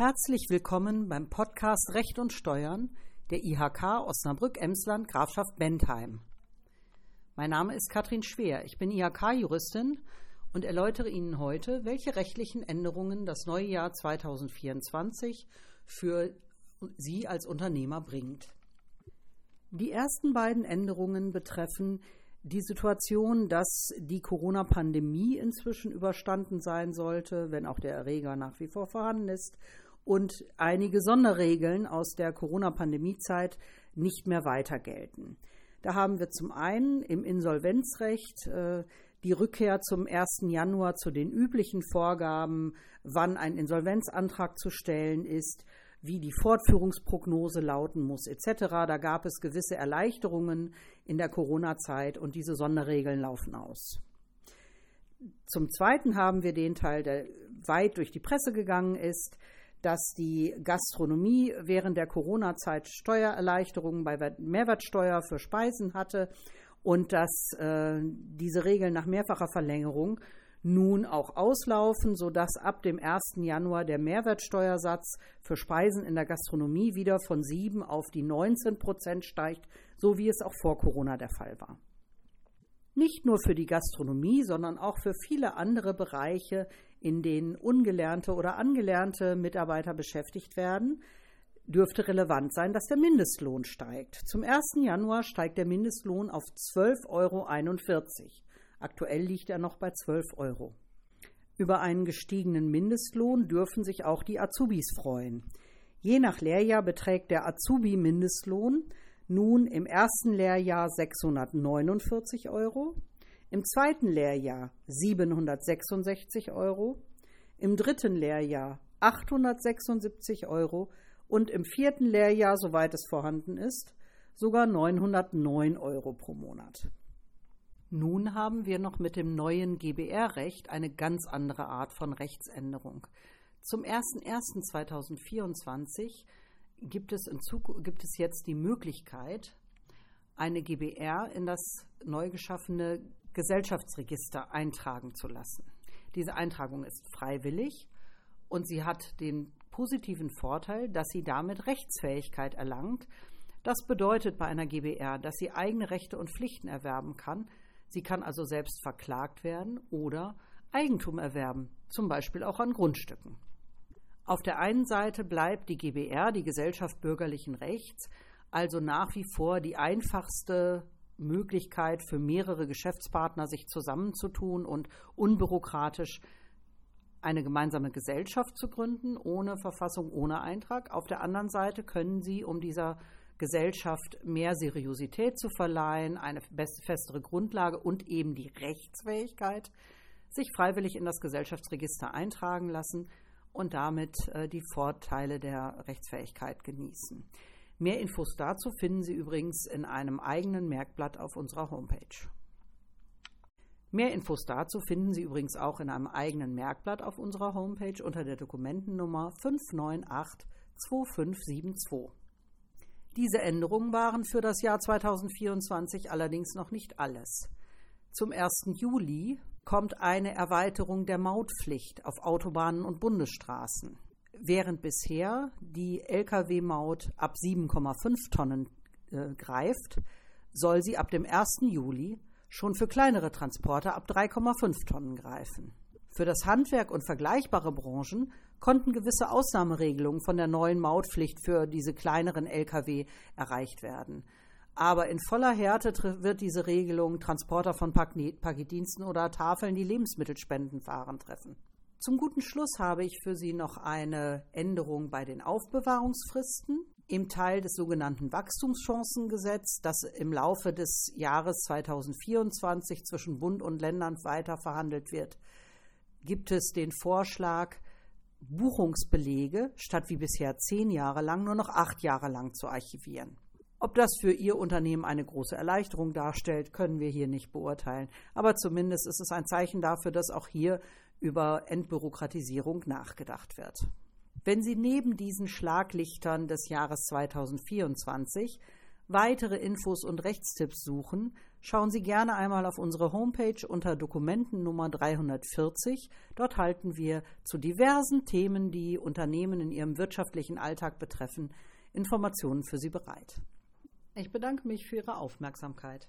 Herzlich willkommen beim Podcast Recht und Steuern der IHK Osnabrück-Emsland Grafschaft Bentheim. Mein Name ist Katrin Schwer. Ich bin IHK-Juristin und erläutere Ihnen heute, welche rechtlichen Änderungen das neue Jahr 2024 für Sie als Unternehmer bringt. Die ersten beiden Änderungen betreffen die Situation, dass die Corona-Pandemie inzwischen überstanden sein sollte, wenn auch der Erreger nach wie vor vorhanden ist, und einige Sonderregeln aus der Corona-Pandemie-Zeit nicht mehr weiter gelten. Da haben wir zum einen im Insolvenzrecht äh, die Rückkehr zum 1. Januar zu den üblichen Vorgaben, wann ein Insolvenzantrag zu stellen ist, wie die Fortführungsprognose lauten muss, etc. Da gab es gewisse Erleichterungen in der Corona-Zeit und diese Sonderregeln laufen aus. Zum Zweiten haben wir den Teil, der weit durch die Presse gegangen ist, dass die Gastronomie während der Corona-Zeit Steuererleichterungen bei Mehrwertsteuer für Speisen hatte und dass äh, diese Regeln nach mehrfacher Verlängerung nun auch auslaufen, sodass ab dem 1. Januar der Mehrwertsteuersatz für Speisen in der Gastronomie wieder von 7 auf die 19 Prozent steigt, so wie es auch vor Corona der Fall war. Nicht nur für die Gastronomie, sondern auch für viele andere Bereiche, in denen ungelernte oder angelernte Mitarbeiter beschäftigt werden, dürfte relevant sein, dass der Mindestlohn steigt. Zum 1. Januar steigt der Mindestlohn auf 12,41 Euro. Aktuell liegt er noch bei 12 Euro. Über einen gestiegenen Mindestlohn dürfen sich auch die Azubis freuen. Je nach Lehrjahr beträgt der Azubi-Mindestlohn nun im ersten Lehrjahr 649 Euro, im zweiten Lehrjahr 766 Euro, im dritten Lehrjahr 876 Euro und im vierten Lehrjahr, soweit es vorhanden ist, sogar 909 Euro pro Monat. Nun haben wir noch mit dem neuen GBR-Recht eine ganz andere Art von Rechtsänderung. Zum 01.01.2024 gibt es, gibt es jetzt die Möglichkeit, eine GBR in das neu geschaffene Gesellschaftsregister eintragen zu lassen. Diese Eintragung ist freiwillig und sie hat den positiven Vorteil, dass sie damit Rechtsfähigkeit erlangt. Das bedeutet bei einer GBR, dass sie eigene Rechte und Pflichten erwerben kann, Sie kann also selbst verklagt werden oder Eigentum erwerben, zum Beispiel auch an Grundstücken. Auf der einen Seite bleibt die GBR, die Gesellschaft bürgerlichen Rechts, also nach wie vor die einfachste Möglichkeit für mehrere Geschäftspartner, sich zusammenzutun und unbürokratisch eine gemeinsame Gesellschaft zu gründen, ohne Verfassung, ohne Eintrag. Auf der anderen Seite können Sie, um dieser Gesellschaft mehr Seriosität zu verleihen, eine festere Grundlage und eben die Rechtsfähigkeit, sich freiwillig in das Gesellschaftsregister eintragen lassen und damit äh, die Vorteile der Rechtsfähigkeit genießen. Mehr Infos dazu finden Sie übrigens in einem eigenen Merkblatt auf unserer Homepage. Mehr Infos dazu finden Sie übrigens auch in einem eigenen Merkblatt auf unserer Homepage unter der Dokumentennummer 598 2572. Diese Änderungen waren für das Jahr 2024 allerdings noch nicht alles. Zum 1. Juli kommt eine Erweiterung der Mautpflicht auf Autobahnen und Bundesstraßen. Während bisher die Lkw-Maut ab 7,5 Tonnen äh, greift, soll sie ab dem 1. Juli schon für kleinere Transporter ab 3,5 Tonnen greifen. Für das Handwerk und vergleichbare Branchen konnten gewisse Ausnahmeregelungen von der neuen Mautpflicht für diese kleineren Lkw erreicht werden. Aber in voller Härte wird diese Regelung Transporter von Paketdiensten oder Tafeln, die Lebensmittelspenden fahren, treffen. Zum guten Schluss habe ich für Sie noch eine Änderung bei den Aufbewahrungsfristen im Teil des sogenannten Wachstumschancengesetzes, das im Laufe des Jahres 2024 zwischen Bund und Ländern weiter verhandelt wird, gibt es den Vorschlag, Buchungsbelege statt wie bisher zehn Jahre lang nur noch acht Jahre lang zu archivieren. Ob das für Ihr Unternehmen eine große Erleichterung darstellt, können wir hier nicht beurteilen. Aber zumindest ist es ein Zeichen dafür, dass auch hier über Entbürokratisierung nachgedacht wird. Wenn Sie neben diesen Schlaglichtern des Jahres 2024 weitere Infos und Rechtstipps suchen, schauen Sie gerne einmal auf unsere Homepage unter Dokumenten Nummer 340. Dort halten wir zu diversen Themen, die Unternehmen in ihrem wirtschaftlichen Alltag betreffen, Informationen für Sie bereit. Ich bedanke mich für Ihre Aufmerksamkeit.